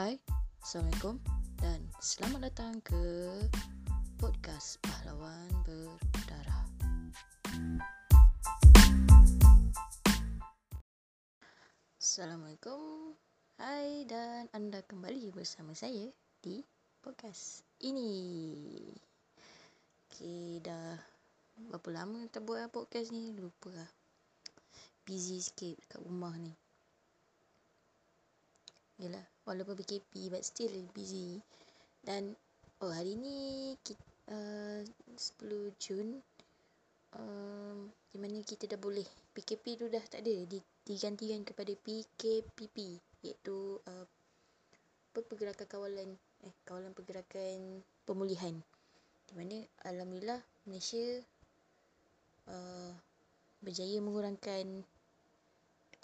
Hai, Assalamualaikum dan selamat datang ke podcast Pahlawan Berdarah. Assalamualaikum. Hai dan anda kembali bersama saya di podcast ini. Okay, dah berapa lama tak buat podcast ni? Lupa lah. Busy sikit kat rumah ni. Yalah, walaupun PKP but still busy. Dan oh hari ni kita, uh, 10 Jun um, di mana kita dah boleh PKP tu dah tak ada digantikan kepada PKPP iaitu uh, pergerakan kawalan eh kawalan pergerakan pemulihan di mana alhamdulillah Malaysia uh, berjaya mengurangkan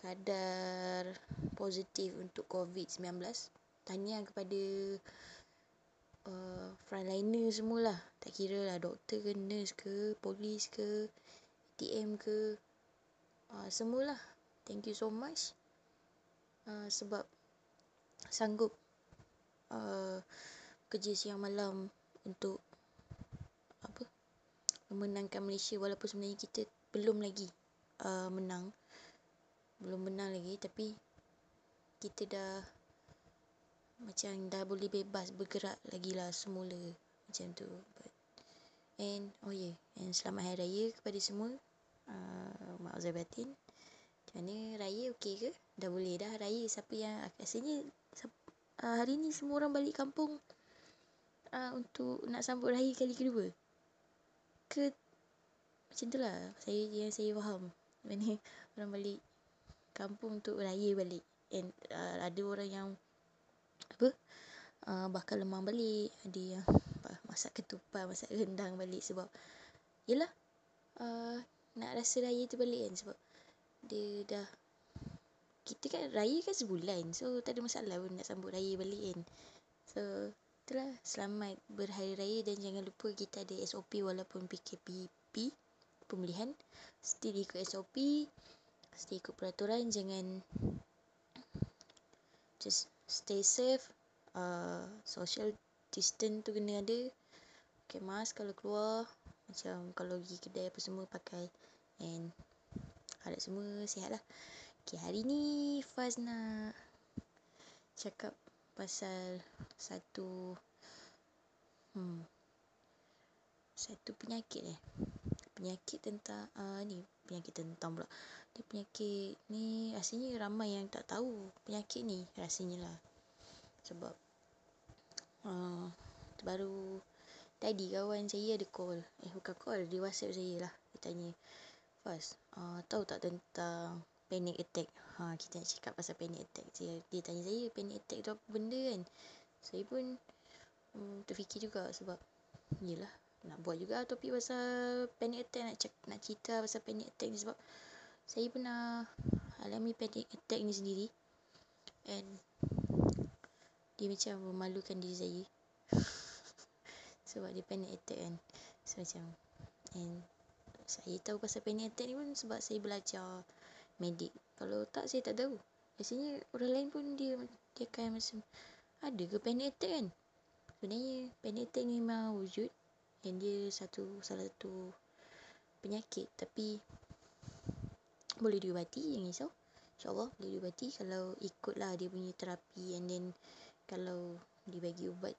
kadar positif untuk COVID-19. Tanya kepada uh, frontliner semualah. Tak kira lah doktor ke, nurse ke, polis ke, ATM ke. Uh, semualah. Thank you so much. Uh, sebab sanggup uh, kerja siang malam untuk apa memenangkan Malaysia walaupun sebenarnya kita belum lagi uh, menang belum menang lagi tapi kita dah macam dah boleh bebas bergerak lagi lah semula macam tu. But, and oh yeah and selamat hari raya kepada semua. Uh, mak Zai Batin. Macam mana raya okey ke? Dah boleh dah raya siapa yang rasanya uh, hari ni semua orang balik kampung uh, untuk nak sambut raya kali kedua. Ke macam tu lah saya yang saya faham. Mana orang balik kampung untuk raya balik. And uh, ada orang yang apa uh, bakal lemang balik. Ada yang uh, masak ketupat masak rendang balik sebab yelah uh, nak rasa raya tu balik kan sebab dia dah kita kan raya kan sebulan. So tak ada masalah pun nak sambut raya balik kan. So itulah. Selamat berhari raya dan jangan lupa kita ada SOP walaupun PKPP pemulihan still ikut SOP stay ikut peraturan jangan just stay safe. Uh, social distance tu kena ada. Pakai mask kalau keluar. Macam kalau pergi kedai apa semua pakai. And harap semua sihat lah. Okay, hari ni Faz nak cakap pasal satu hmm, satu penyakit eh penyakit tentang uh, ni penyakit tentang pula. Dia penyakit ni rasanya ramai yang tak tahu penyakit ni rasanya lah. Sebab uh, baru tadi kawan saya ada call. Eh bukan call di whatsapp saya lah dia tanya. Faz uh, tahu tak tentang panic attack? Ha, kita nak cakap pasal panic attack. Dia, dia tanya saya panic attack tu apa benda kan? Saya pun um, terfikir juga sebab yelah nak buat juga topik pasal panic attack nak, cek, nak cerita pasal panic attack ni sebab saya pernah alami panic attack ni sendiri. And dia macam memalukan diri saya. Sebab dia panic attack kan. So macam and saya tahu pasal panic attack ni pun sebab saya belajar medik. Kalau tak saya tak tahu. Biasanya orang lain pun dia dia akan macam ada ke panic attack kan? Sebenarnya panic attack ni memang wujud and dia satu salah satu penyakit. Tapi boleh diubati jangan risau insyaallah boleh diubati kalau ikutlah dia punya terapi. And then kalau dibagi ubat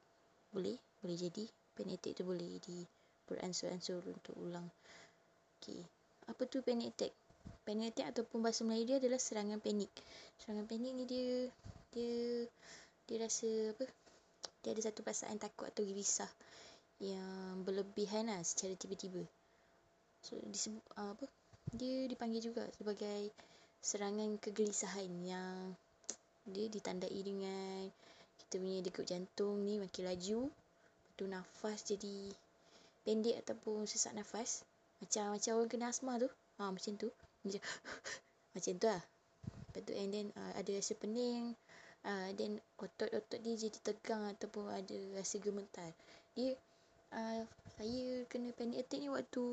boleh boleh jadi. Panic tu boleh di beransur-ansur untuk ulang. Okey apa tu panic attack panic attack ataupun bahasa Melayu dia adalah serangan panik. Serangan panik ni dia dia dia rasa apa? Dia ada satu perasaan takut atau risau yang berlebihan lah secara tiba-tiba. So disebut uh, apa dia dipanggil juga sebagai serangan kegelisahan yang dia ditandai dengan kita punya degup jantung ni makin laju tu nafas jadi pendek ataupun sesak nafas. Macam macam orang kena asma tu. Ha, macam tu. Macam macam tu lah. Lepas tu and then uh, ada rasa pening uh, then otot-otot dia jadi tegang ataupun ada rasa gemetar. Dia uh, saya kena panic attack ni waktu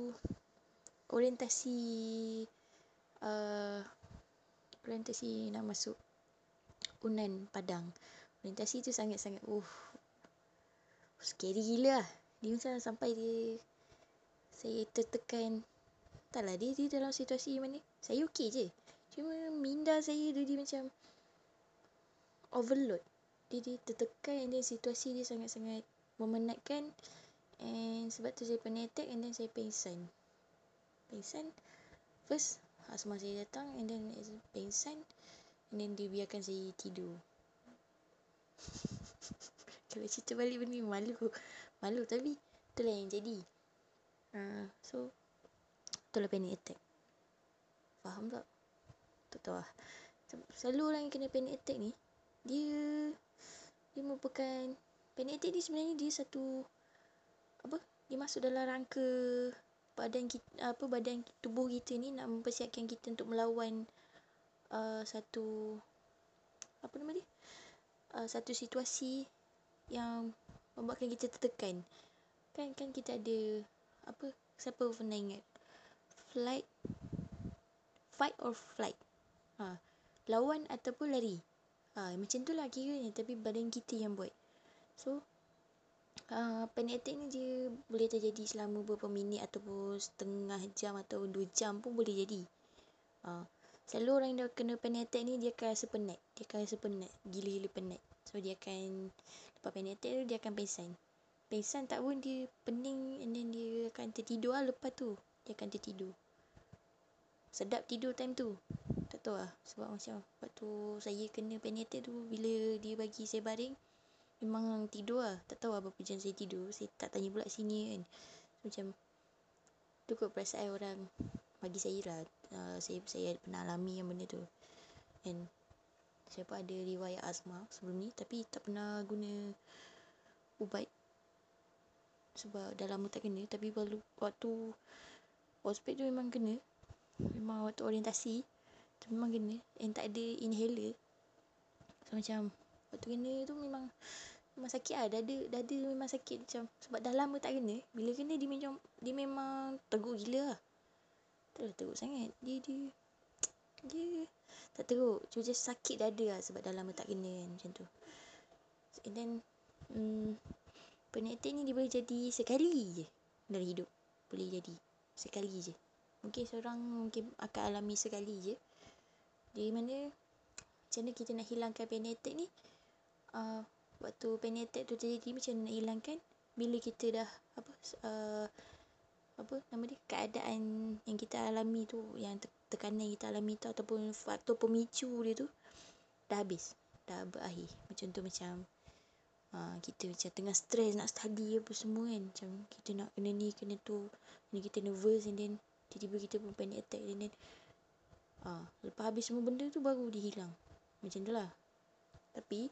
orientasi uh, orientasi nak masuk Unan Padang. Orientasi tu sangat-sangat uh scary gila lah. Dia macam sampai dia saya tertekan. Entahlah dia, dia dalam situasi mana Saya okey je. Cuma minda saya dia, dia macam Overload. Dia, dia tertekan then situasi dia sangat-sangat Memenatkan And sebab tu saya pernah attack and then saya pengsan Pengsan First Asma saya datang and then pengsan And then dia biarkan saya tidur. Kalau cerita balik benda ni malu. Malu tapi Itulah yang jadi. Uh, So Itulah panic attack. Faham tak? Tak tahu lah. Selalu orang yang kena panic attack ni Dia Dia merupakan Panic attack ni sebenarnya dia satu Apa? Dia masuk dalam rangka Badan kita Apa badan tubuh kita ni Nak mempersiapkan kita untuk melawan uh, Satu Apa nama dia? Uh, satu situasi Yang Membuatkan kita tertekan Kan kan kita ada Apa Siapa pernah ingat flight fight or flight ha lawan ataupun lari ha macam tu lah kiranya tapi badan kita yang buat so uh, panic attack ni dia boleh terjadi selama beberapa minit ataupun setengah jam atau dua jam pun boleh jadi. Uh, selalu orang yang dah kena panic attack ni dia akan rasa penat. Dia akan rasa penat gila-gila penat. So dia akan lepas panic attack tu dia akan pengsan. Pengsan tak pun dia pening and then dia akan tertidur lah lepas tu. Dia akan tertidur. Sedap tidur time tu. Tak tahu lah sebab macam waktu saya kena panic attack tu bila dia bagi saya baring memang tidur lah. Tak tahu lah berapa jam saya tidur. Saya tak tanya pula sini kan. Macam tu kot perasaan orang. Bagi saya lah uh, saya saya pernah alami yang benda tu. And saya pun ada riwayat asma sebelum ni tapi tak pernah guna ubat sebab dah lama tak kena. Tapi baru waktu ospek tu memang kena. Memang waktu orientasi tu memang kena. And tak ada inhaler. So macam waktu kena tu memang memang sakit lah dada dada memang sakit macam sebab dah lama tak kena bila kena dia macam dia memang teruk gila lah. Tak lah teruk sangat dia dia dia tak teruk cuma just sakit dada lah sebab dah lama tak kena kan macam tu. And then hmm, penyakit ni dia boleh jadi sekali je dalam hidup boleh jadi sekali je. Mungkin seorang mungkin akan alami sekali je. Di mana macam mana kita nak hilangkan attack ni? Uh, waktu panic attack tu terjadi macam nak hilangkan bila kita dah apa uh, apa nama dia? Keadaan yang kita alami tu yang tekanan yang kita alami tu ataupun faktor pemicu dia tu dah habis. Dah berakhir. Macam tu macam uh, kita macam tengah stres nak study apa semua kan? Macam kita nak kena ni kena tu ni kita nervous and then tiba-tiba kita pun panic attack and then ah lepas habis semua benda tu baru dia hilang. Macam tu lah. Tapi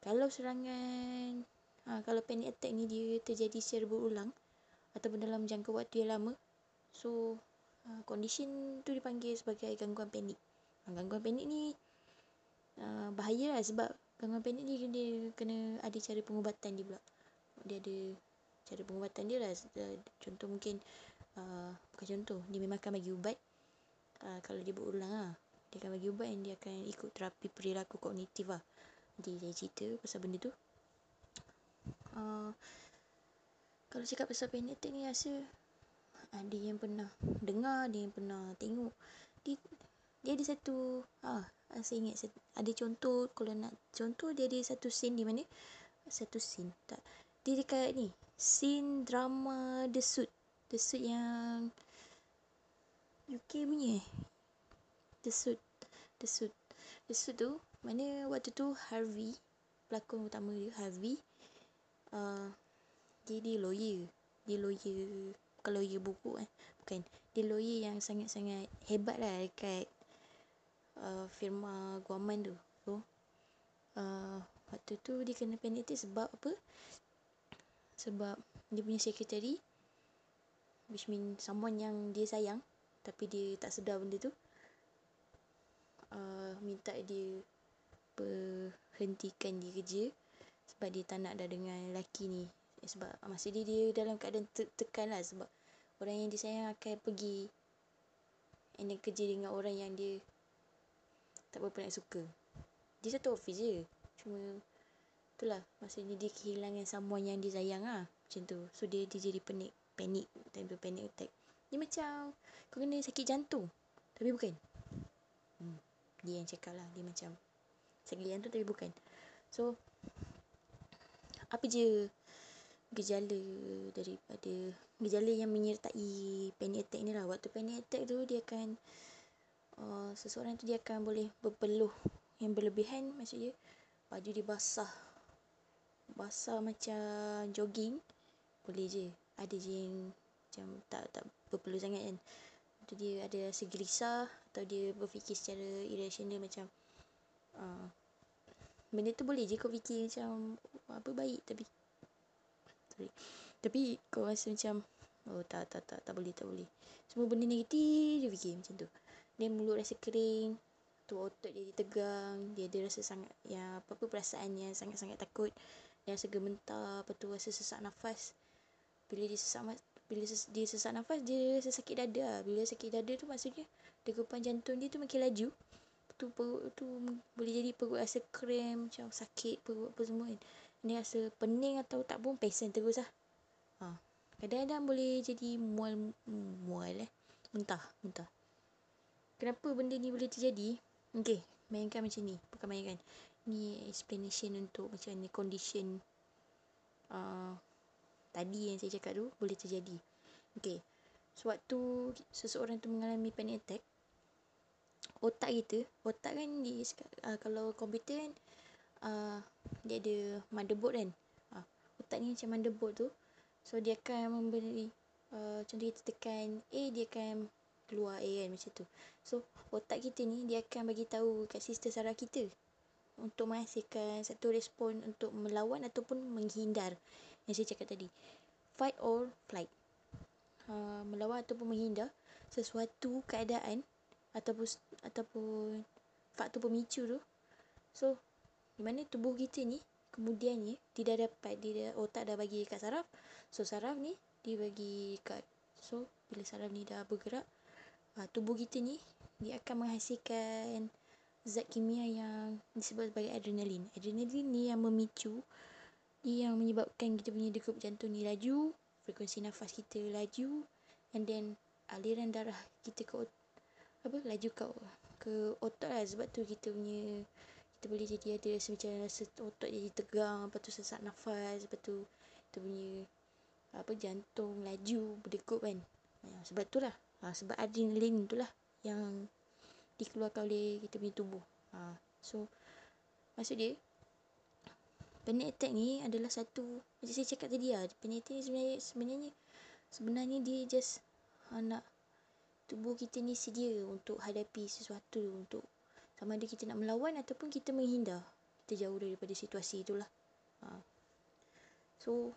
kalau serangan ha, kalau panic attack ni dia terjadi secara berulang ataupun dalam jangka waktu yang lama so ha, condition tu dipanggil sebagai gangguan panik ha, gangguan panik ni uh, bahaya lah sebab gangguan panik ni dia kena ada cara pengubatan dia pula. Dia ada cara pengubatan dia lah. Contoh mungkin uh, bukan contoh dia memang akan bagi ubat. Uh, kalau dia berulang lah dia akan bagi ubat dan dia akan ikut terapi perilaku kognitif lah nanti saya cerita pasal benda tu. Uh, kalau cakap pasal attack ni rasa ada yang pernah dengar ada yang pernah tengok. Dia, dia ada satu ah saya ingat ada contoh kalau nak contoh dia ada satu scene di mana satu scene tak. Dia dekat ni scene drama The Suit. The Suit yang UK punya. Eh The Suit The Suit. The Suit tu mana waktu tu Harvey pelakon utama dia Harvey uh, dia dia lawyer. Dia lawyer bukan lawyer buku eh bukan. Dia lawyer yang sangat-sangat hebat lah dekat uh, firma guaman tu. So uh, waktu tu dia kena penalty sebab apa? Sebab dia punya secretary which mean someone yang dia sayang tapi dia tak sedar benda tu uh, minta dia berhentikan dia kerja sebab dia tak nak dah dengan lelaki ni. Sebab masa dia dia dalam keadaan tekan lah sebab orang yang dia sayang akan pergi and then kerja dengan orang yang dia tak berapa nak suka. Dia satu office je. Cuma itulah maksudnya dia kehilangan someone yang dia sayang lah. Macam tu. So dia dia jadi panik panik time tu panic attack. Dia macam kau kena sakit jantung. Tapi bukan. Hmm. dia yang cakap lah. Dia macam sakit jantung tapi bukan. So apa je gejala daripada gejala yang menyertai panic attack ni lah. Waktu panic attack tu dia akan uh, seseorang tu dia akan boleh berpeluh yang berlebihan maksudnya baju dia basah. Basah macam jogging. Boleh je. Ada je yang macam tak tak berpeluh sangat kan. Tu dia ada rasa gelisah atau dia berfikir secara irrational macam uh, benda tu boleh je kau fikir macam apa baik tapi. Sorry. Tapi kau rasa macam oh tak tak tak tak boleh tak boleh. Semua benda negatif dia fikir macam tu. Dia mulut rasa kering tu otot dia tegang dia ada rasa sangat ya apa apa perasaan yang sangat-sangat takut. Dia rasa gementar apa tu rasa sesak nafas. Bila dia sesak bila ses, dia sesak nafas dia rasa sakit dada bila sakit dada tu maksudnya degupan jantung dia tu makin laju tu perut tu boleh jadi perut rasa kram macam sakit perut apa semua kan. Dia rasa pening atau tak pun pesen terus lah. Ha. kadang-kadang boleh jadi mual mual eh. Muntah muntah. Kenapa benda ni boleh terjadi? Okay, bayangkan macam ni. Bukan bayangkan ni explanation untuk macam ni condition uh, tadi yang saya cakap tu boleh terjadi. Okay, sewaktu seseorang tu mengalami panic attack otak kita otak kan di uh, kalau komputer kan uh, dia ada motherboard kan. Uh, otak ni macam motherboard tu. So dia akan memberi uh, contoh kita tekan A dia akan keluar A kan macam tu. So otak kita ni dia akan bagi tahu kat sistem saraf kita untuk menghasilkan satu respon untuk melawan ataupun menghindar. Yang saya cakap tadi. Fight or flight. Uh, melawan ataupun menghindar sesuatu keadaan ataupun ataupun faktor pemicu tu. So di mana tubuh kita ni kemudiannya tidak dapat dia otak dah bagi kat saraf. So saraf ni dia bagi kat so bila saraf ni dah bergerak uh, tubuh kita ni dia akan menghasilkan zat kimia yang disebut sebagai adrenalin. Adrenalin ni yang memicu dia yang menyebabkan kita punya degup jantung ni laju frekuensi nafas kita laju and then aliran darah kita ke apa laju kau ke otot lah. Sebab tu kita punya kita boleh jadi ada rasa macam rasa otot jadi tegang lepas tu sesak nafas lepas tu kita punya apa jantung laju berdegup kan. Ya, sebab tu lah. Ha, sebab adrenalin tu lah yang dikeluarkan oleh kita punya tubuh. Ha, so maksud dia panic attack ni adalah satu macam saya cakap tadi lah panic attack ni sebenarnya sebenarnya sebenarnya dia just ha, nak tubuh kita ni sedia untuk hadapi sesuatu untuk sama ada kita nak melawan ataupun kita menghindar. Kita jauh daripada situasi itulah. Ha. so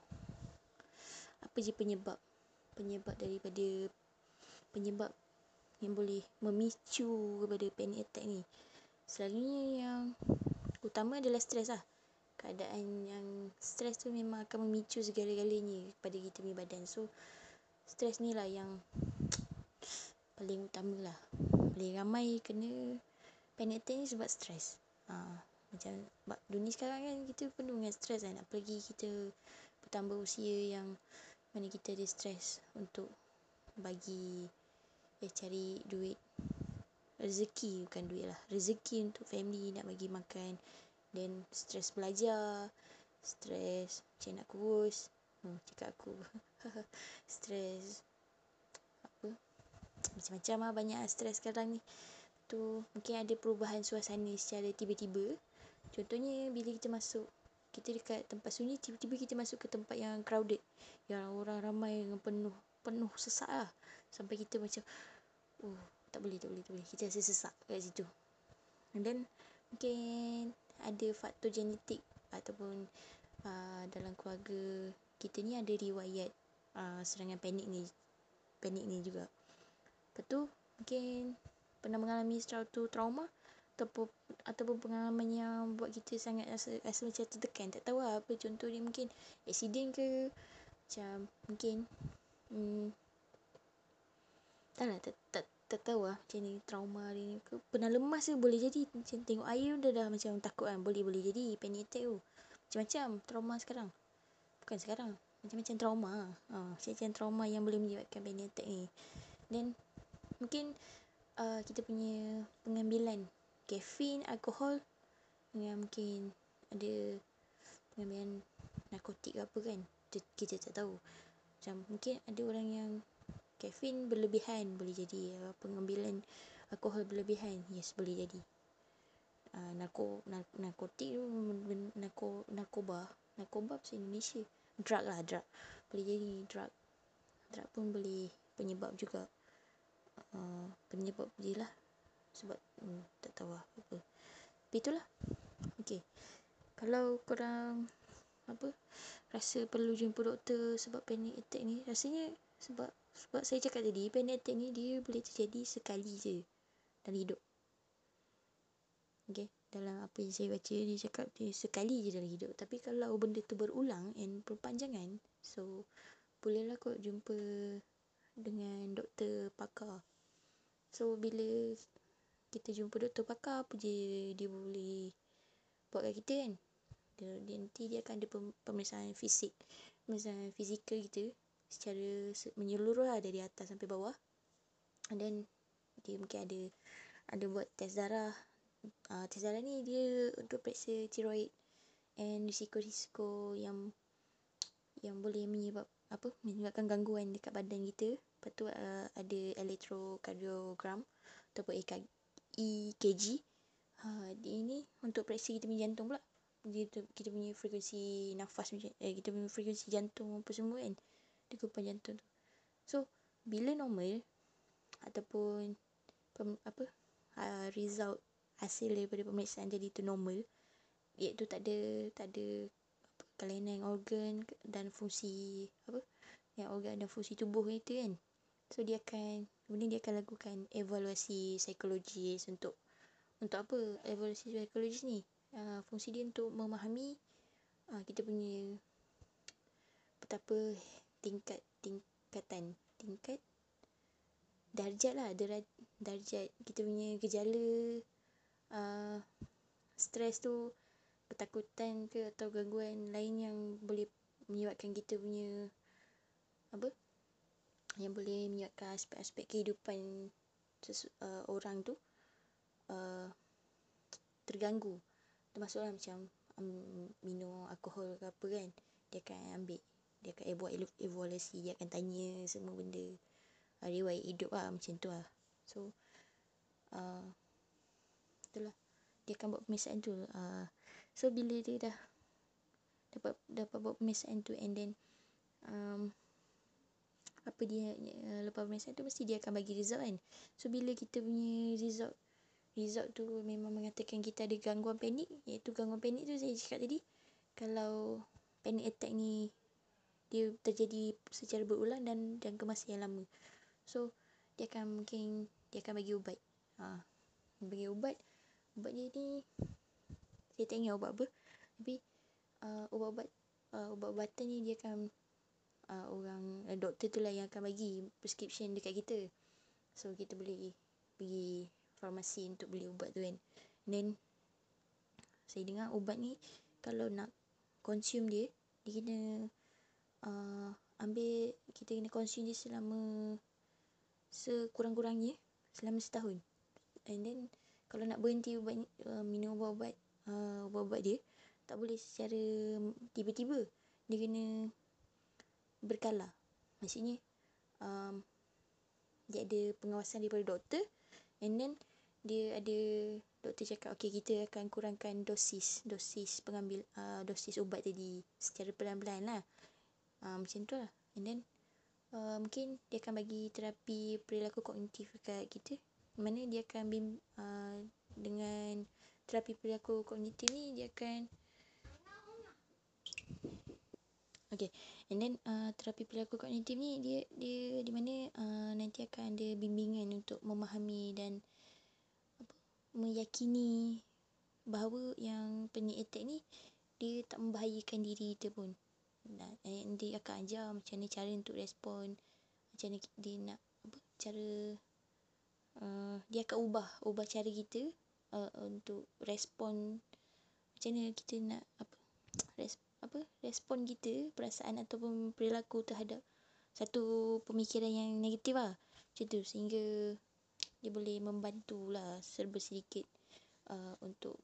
apa je penyebab? Penyebab daripada penyebab yang boleh memicu kepada panic attack ni? Selalunya yang utama adalah stres lah. Keadaan yang stres tu memang akan memicu segala-galanya kepada kita punya badan. So stres ni lah yang paling utama lah. Paling ramai kena panic attack ni sebab stres ha, macam dunia sekarang kan kita penuh dengan stres kan. Apalagi kita bertambah usia yang mana kita ada stres untuk bagi eh cari duit. Rezeki bukan duit lah. Rezeki untuk family nak bagi makan. Then stres belajar stres macam nak kurus. Hmm, cakap aku. Stres macam-macam lah banyak stres sekarang ni. Tu mungkin ada perubahan suasana secara tiba-tiba. Contohnya bila kita masuk kita dekat tempat sunyi tiba-tiba kita masuk ke tempat yang crowded. Yang orang ramai dengan penuh penuh sesak lah. Sampai kita macam oh tak boleh tak boleh tak boleh. Kita rasa sesak kat situ. And then mungkin ada faktor genetik ataupun uh, dalam keluarga kita ni ada riwayat uh, serangan panik ni panik ni juga Lepas tu mungkin pernah mengalami suatu trauma ataupun ataupun pengalaman yang buat kita sangat rasa, rasa macam tertekan. Tak tahu lah apa contoh dia mungkin accident ke macam mungkin hmm, tak lah tak, tak, tak tahu lah macam ni trauma ni pernah lemas ke boleh jadi. Macam tengok air dah dah macam takut kan boleh boleh jadi panic attack tu. Macam-macam trauma sekarang. Bukan sekarang macam-macam trauma. Ha, macam-macam trauma yang boleh menyebabkan panic attack ni. Then mungkin uh, kita punya pengambilan kafein alkohol yang mungkin ada pengambilan narkotik ke apa kan kita tak tahu. Macam mungkin ada orang yang kafein berlebihan boleh jadi pengambilan alkohol berlebihan yes boleh jadi. Uh, narko narkotik narko narkoba narkoba bahasa Indonesia. Drug lah drug. Boleh jadi drug. Drug pun boleh penyebab juga uh, penyebab dia lah. Sebab hmm, tak tahu lah apa tapi itulah. Okay kalau korang apa rasa perlu jumpa doktor sebab panic attack ni rasanya sebab sebab saya cakap tadi panic attack ni dia boleh terjadi sekali je dalam hidup. Okay dalam apa yang saya baca dia cakap dia sekali je dalam hidup. Tapi kalau benda tu berulang and berpanjangan so bolehlah kot jumpa dengan doktor pakar so bila kita jumpa doktor pakar apa je dia boleh buat kat kita kan? Dia, dia nanti dia akan ada pemeriksaan fisik pemeriksaan fizikal kita secara menyeluruh lah dari atas sampai bawah. And then dia mungkin ada ada buat test darah. Uh, test darah ni dia untuk periksa tiroid and risiko-risiko yang yang boleh menyebab apa menyebabkan gangguan dekat badan kita lepas tu uh, ada electrocardiogram ataupun EKG, EKG. Ha, ini untuk periksa kita punya jantung pula. Kita, kita punya frekuensi nafas macam eh, kita punya frekuensi jantung apa semua kan. Degupan jantung tu. So bila normal ataupun pem, apa uh, result hasil daripada pemeriksaan jadi tu normal iaitu tak ada tak ada apa kelainan organ dan fungsi apa yang organ dan fungsi tubuh itu kan so dia akan kemudian dia akan lakukan evaluasi psikologis untuk untuk apa? Evaluasi psikologis ni. Uh, fungsi dia untuk memahami uh, kita punya betapa tingkat tingkatan tingkat darjat lah darjat kita punya gejala uh, stres tu ketakutan ke atau gangguan lain yang boleh menyebabkan kita punya apa yang boleh menyebabkan aspek-aspek kehidupan sesu, uh, orang tu uh, terganggu. Termasuklah macam um, minum alkohol ke apa kan dia akan ambil dia akan buat evaluasi dia akan tanya semua benda. Uh, riwayat hidup lah macam tu lah. So uh, itulah dia akan buat pemeriksaan tu uh, so bila dia dah dapat dapat buat pemeriksaan tu and then um, apa dia uh, lepas pemeriksaan tu mesti dia akan bagi result kan. So bila kita punya result result tu memang mengatakan kita ada gangguan panik iaitu gangguan panik tu saya cakap tadi kalau panic attack ni dia terjadi secara berulang dan dan kemasa yang lama. So dia akan mungkin dia akan bagi ubat. Ha, bagi ubat. Ubat dia ni saya tak ingat ubat apa. Tapi uh, ubat-ubat uh, ubat-ubatan ni dia akan uh, orang uh, doktor tu lah yang akan bagi prescription dekat kita. So kita boleh pergi farmasi untuk beli ubat tu kan. Then saya dengar ubat ni kalau nak consume dia dia kena uh, ambil kita kena consume dia selama sekurang-kurangnya selama setahun. And then kalau nak berhenti ubat uh, minum ubat-ubat uh, ubat-ubat dia tak boleh secara tiba-tiba. Dia kena berkala. Maksudnya um, dia ada pengawasan daripada doktor and then dia ada doktor cakap okey kita akan kurangkan dosis dosis pengambil uh, dosis ubat tadi secara pelan-pelan lah. Uh, macam tu lah. And then uh, mungkin dia akan bagi terapi perilaku kognitif dekat kita. Mana dia akan bim, uh, dengan terapi perilaku kognitif ni dia akan Okay, and then uh, terapi perilaku kognitif ni dia dia di mana uh, nanti akan ada bimbingan untuk memahami dan apa meyakini bahawa yang panic attack ni dia tak membahayakan diri kita pun. Dan dia akan ajar macam ni cara untuk respon, macam ni dia nak apa cara uh, dia akan ubah ubah cara kita uh, untuk respon macam mana kita nak apa res, apa respon kita perasaan ataupun perilaku terhadap satu pemikiran yang negatif lah. Macam tu sehingga dia boleh membantu lah serba sedikit uh, untuk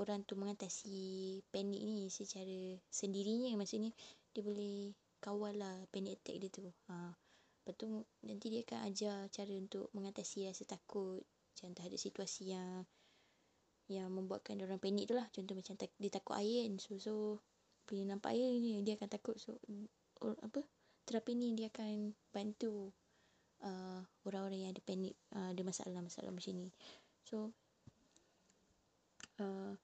orang tu mengatasi panik ni secara sendirinya. Maksudnya dia boleh kawal lah panic attack dia tu. Ha. lepas tu nanti dia akan ajar cara untuk mengatasi rasa takut macam terhadap situasi yang yang membuatkan orang panik tu lah. Contoh macam tak, dia takut air kan. So, so bila nampak air ni dia akan takut so or, apa terapi ni dia akan bantu uh, orang-orang yang ada panik uh, ada masalah-masalah macam ni. So uh,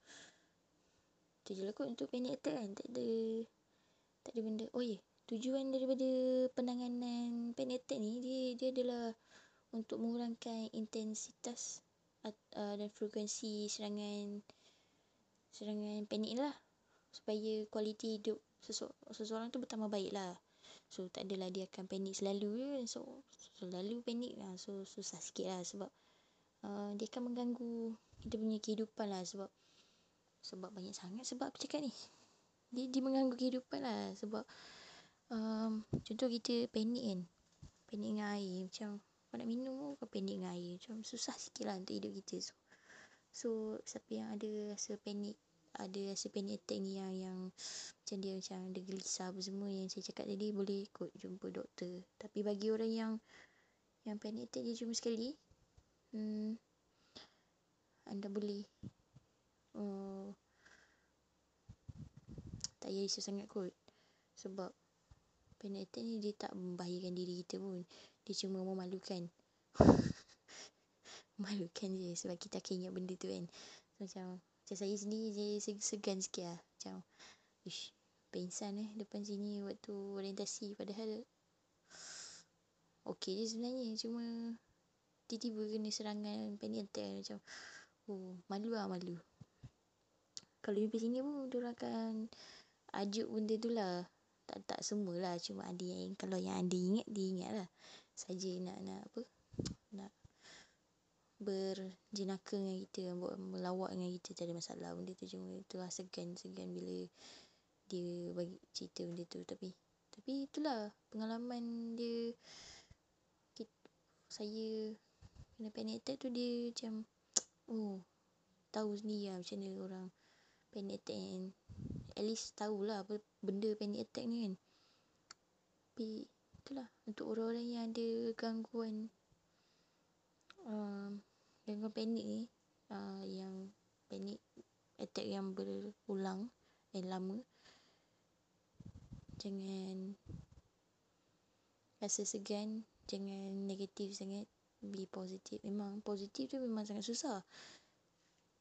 tu je lah kot untuk panic attack kan? Tak ada tak ada benda. Oh ya yeah. tujuan daripada penanganan panic attack ni dia dia adalah untuk mengurangkan intensitas uh, dan frekuensi serangan serangan panik lah supaya kualiti hidup seseorang tu bertambah baik lah so tak adalah dia akan panik selalu so selalu panik lah so susah sikit lah sebab uh, dia akan mengganggu kita punya kehidupan lah sebab sebab banyak sangat sebab apa cakap ni. Dia, dia mengganggu kehidupan lah sebab um, contoh kita panik kan. Panik dengan air. Macam kau nak minum kau panik dengan air. Macam susah sikit lah untuk hidup kita. So so siapa yang ada rasa panik ada rasa panic attack ni yang yang macam dia macam ada gelisah apa semua yang saya cakap tadi boleh ikut jumpa doktor. Tapi bagi orang yang yang panic attack dia cuma sekali hmm, anda boleh uh, tak payah risau sangat kot. Sebab panic attack ni dia tak membahayakan diri kita pun. Dia cuma memalukan. Memalukan je sebab kita akan ingat benda tu kan. So, macam macam saya sendiri saya segan sikit lah. Macam ish pengsan eh depan sini waktu orientasi. Padahal okey je sebenarnya. Cuma tiba-tiba kena serangan panic attack macam oh malu lah malu. Kalau di sini pun dia akan ajuk benda tu lah. Tak tak semualah cuma ada yang kalau yang anda ingat dia ingat lah. Saja nak nak apa berjenaka dengan kita buat melawak dengan kita tak ada masalah. Benda tu cuma tu lah segan segan bila dia bagi cerita benda tu. Tapi tapi itulah pengalaman dia. Kita, saya kena panic attack tu dia macam oh tahu sendiri lah macam mana orang panic attack and at least tahulah apa benda panic attack ni kan. Tapi itulah untuk orang-orang yang ada gangguan um, gangguan panik ni uh, yang panik attack yang berulang dan lama jangan rasa segan jangan negatif sangat be positif memang positif tu memang sangat susah.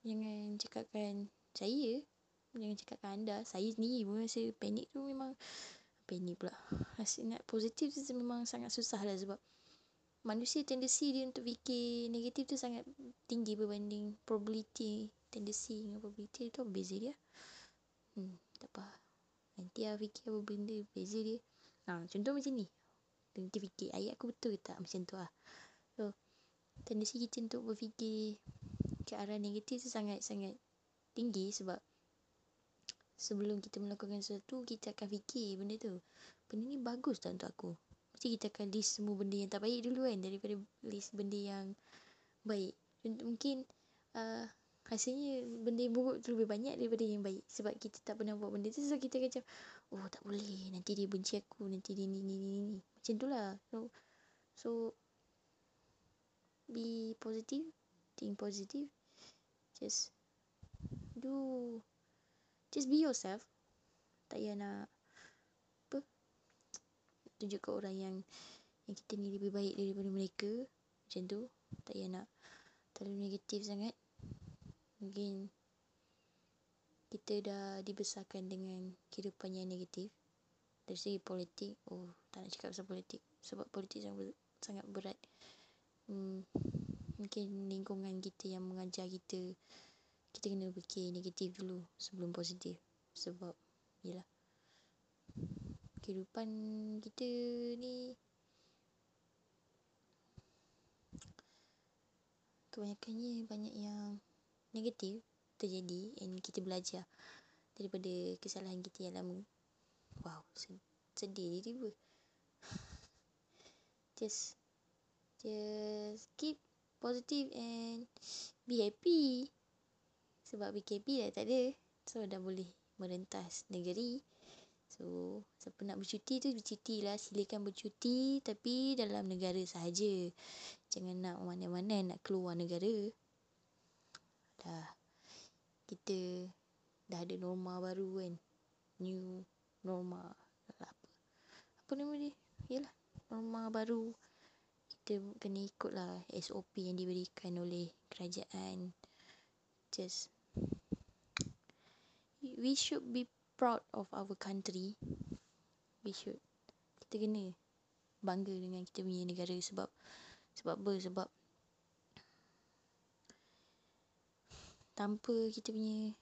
Jangan cakapkan saya jangan cakapkan anda saya sendiri pun rasa panik tu memang panik pula. Rasa nak positif tu memang sangat susah lah sebab manusia tendensi dia untuk fikir negatif tu sangat tinggi berbanding probability tendensi dengan probability tu beza dia. Hmm, tak apa nanti lah fikir apa benda beza dia. Ha, contoh macam ni. Nanti fikir ayat aku betul ke tak? Macam tu lah. So tendensi kita untuk berfikir ke arah negatif tu sangat-sangat tinggi sebab sebelum kita melakukan sesuatu kita akan fikir benda tu. Benda ni bagus tak untuk aku mesti kita akan list semua benda yang tak baik dulu kan daripada list benda yang baik. Mungkin uh, rasanya benda yang buruk tu lebih banyak daripada yang baik. Sebab kita tak pernah buat benda tu so kita macam oh tak boleh nanti dia benci aku nanti dia ni ni ni ni. Macam tu lah. So so be positive think positive. Just do just be yourself. Tak payah nak tunjuk ke orang yang yang kita ni lebih baik daripada mereka. Macam tu. Tak payah nak terlalu negatif sangat. Mungkin kita dah dibesarkan dengan kehidupan yang negatif. Dari segi politik oh tak nak cakap pasal politik. Sebab politik sangat, sangat berat. Hmm, mungkin lingkungan kita yang mengajar kita kita kena fikir negatif dulu sebelum positif. Sebab yalah kehidupan kita ni. Kebanyakannya banyak yang negatif terjadi and kita belajar daripada kesalahan kita yang lama. Wow sedih tiba just just keep positive and be happy. Sebab BKP dah tak ada. So dah boleh merentas negeri so siapa nak bercuti tu bercuti lah. Silakan bercuti tapi dalam negara sahaja. Jangan nak mana-mana nak keluar negara. Dah. Kita dah ada norma baru kan. New norma. Apa? Apa nama dia? Yalah norma baru. Kita kena ikut lah SOP yang diberikan oleh kerajaan. Just we should be proud of our country we should kita kena bangga dengan kita punya negara sebab sebab apa? Sebab tanpa kita punya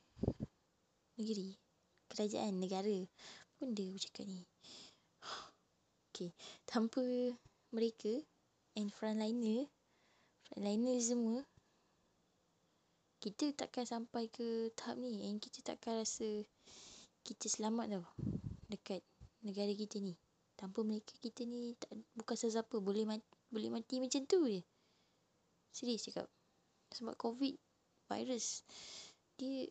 negeri kerajaan negara benda aku cakap ni. Okay tanpa mereka and frontliner frontliner semua kita takkan sampai ke tahap ni and kita takkan rasa kita selamat tau. Dekat negara kita ni. Tanpa mereka kita ni tak bukan sesiapa. Boleh mati, boleh mati macam tu je. Serius cakap. Sebab covid virus dia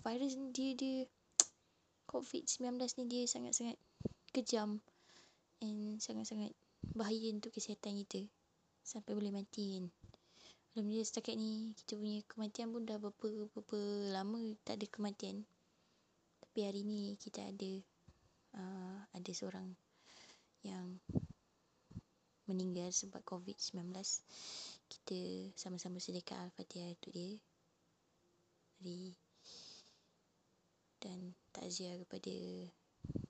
virus ni dia dia covid-19 ni dia sangat-sangat kejam and sangat-sangat bahaya untuk kesihatan kita. Sampai boleh mati kan. Alhamdulillah setakat ni kita punya kematian pun dah berapa, berapa lama tak ada kematian. Tapi hari ni kita ada uh, ada seorang yang meninggal sebab COVID-19. Kita sama-sama sedekah Al-Fatihah untuk dia. Hari dan takziah kepada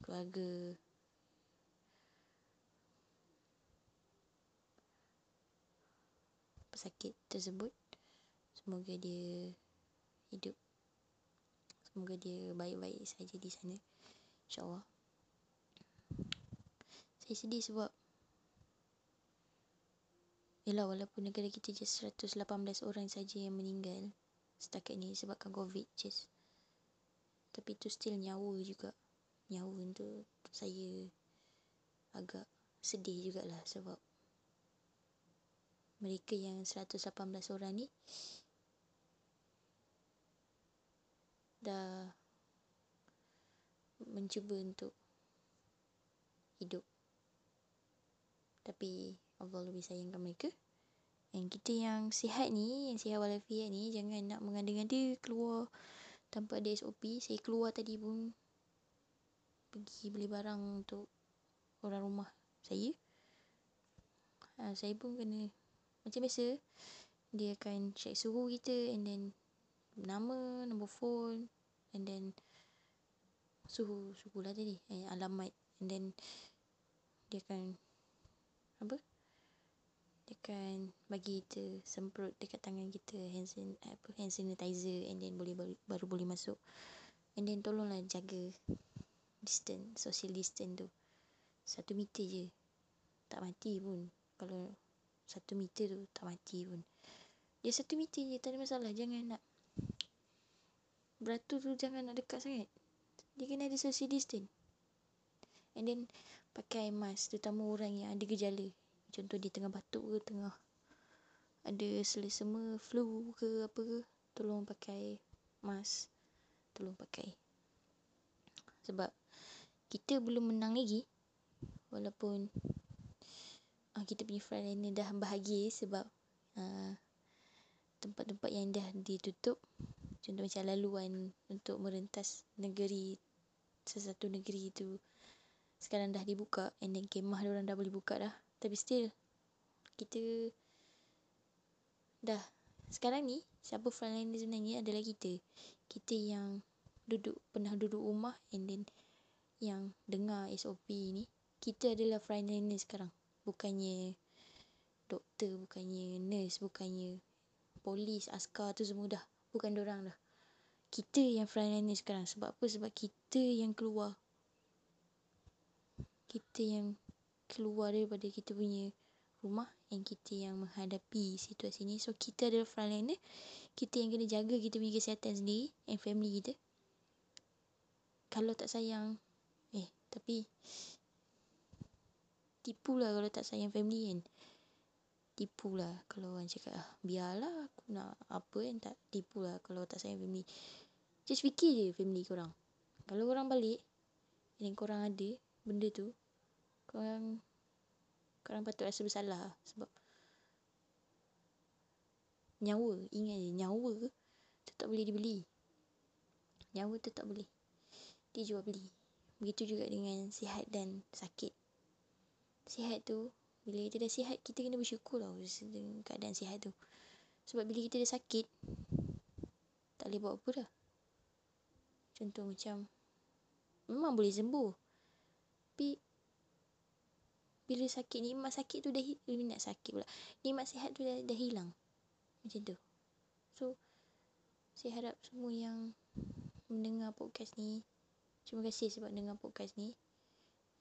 keluarga pesakit tersebut semoga dia hidup semoga dia baik-baik saja di sana. Insyaallah. Saya sedih sebab Yalah walaupun negara kita just 118 orang saja yang meninggal setakat ni sebabkan covid just tapi tu still nyawa juga. Nyawa untuk saya agak sedih jugalah sebab mereka yang 118 orang ni dah mencuba untuk hidup. Tapi Allah lebih sayangkan mereka. Dan kita yang sihat ni yang sihat walafiat ni jangan nak mengada-ngada keluar tanpa ada SOP saya keluar tadi pun pergi beli barang untuk orang rumah saya. Ha, saya pun kena macam biasa dia akan check suhu kita and then nama nombor phone and then suhu suhu lah tadi eh, alamat and then dia akan apa? Dia akan bagi kita semprot dekat tangan kita hand, san, apa, hand sanitizer. And then boleh baru, baru boleh masuk. And then tolonglah jaga distance social distance tu. Satu meter je. Tak mati pun. Kalau satu meter tu tak mati pun. Dia satu meter je tak ada masalah. Jangan nak beratur tu jangan nak dekat sangat. Dia kena ada social distance. And then pakai mask terutama orang yang ada gejala. Contoh dia tengah batuk ke tengah ada selesema flu ke apa ke tolong pakai mask. Tolong pakai. Sebab kita belum menang lagi. Walaupun uh, kita punya frontliner dah bahagia sebab uh, tempat-tempat yang dah ditutup contoh macam laluan untuk merentas negeri sesuatu negeri itu sekarang dah dibuka and then kemah orang dah boleh buka dah. Tapi still kita dah sekarang ni siapa frontliner sebenarnya adalah kita. Kita yang duduk pernah duduk rumah and then yang dengar SOP ni kita adalah frontliner sekarang. Bukannya doktor, bukannya nurse, bukannya polis, askar tu semua dah. Bukan orang dah. Kita yang frontliner sekarang. Sebab apa? Sebab kita yang keluar. Kita yang keluar daripada kita punya rumah yang kita yang menghadapi situasi ni. So, kita adalah frontliner. Kita yang kena jaga kita punya kesihatan sendiri and family kita. kalau tak sayang eh tapi tipu lah kalau tak sayang family kan tipu lah kalau orang cakap ah biarlah aku nak apa kan tak tipu lah kalau tak sayang family. Just fikir je family korang. Kalau korang balik dan korang ada benda tu korang korang patut rasa bersalah sebab nyawa ingat je nyawa tu tak boleh dibeli. Nyawa tu tak boleh dijual beli. Begitu juga dengan sihat dan sakit. Sihat tu bila kita dah sihat kita kena bersyukur tau dengan keadaan sihat tu. Sebab bila kita dah sakit tak boleh buat apa dah. Contoh macam memang boleh sembuh. Tapi bila sakit nikmat sakit tu dah minat sakit pula. Nikmat sihat tu dah, dah hilang macam tu. So saya harap semua yang mendengar podcast ni terima kasih sebab dengar podcast ni.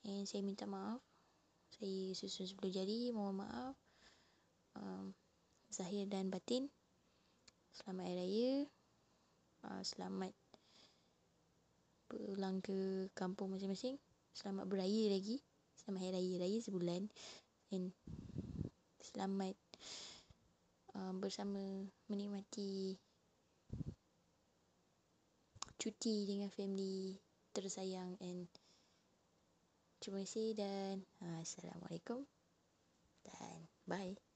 And saya minta maaf saya susun sebelum jadi mohon maaf. Um, zahir dan batin. Selamat hari raya. Uh, selamat pulang ke kampung masing-masing. Selamat beraya lagi. Selamat hari raya raya sebulan. And selamat um, bersama menikmati cuti dengan family tersayang and terima kasih dan uh, assalamualaikum dan bye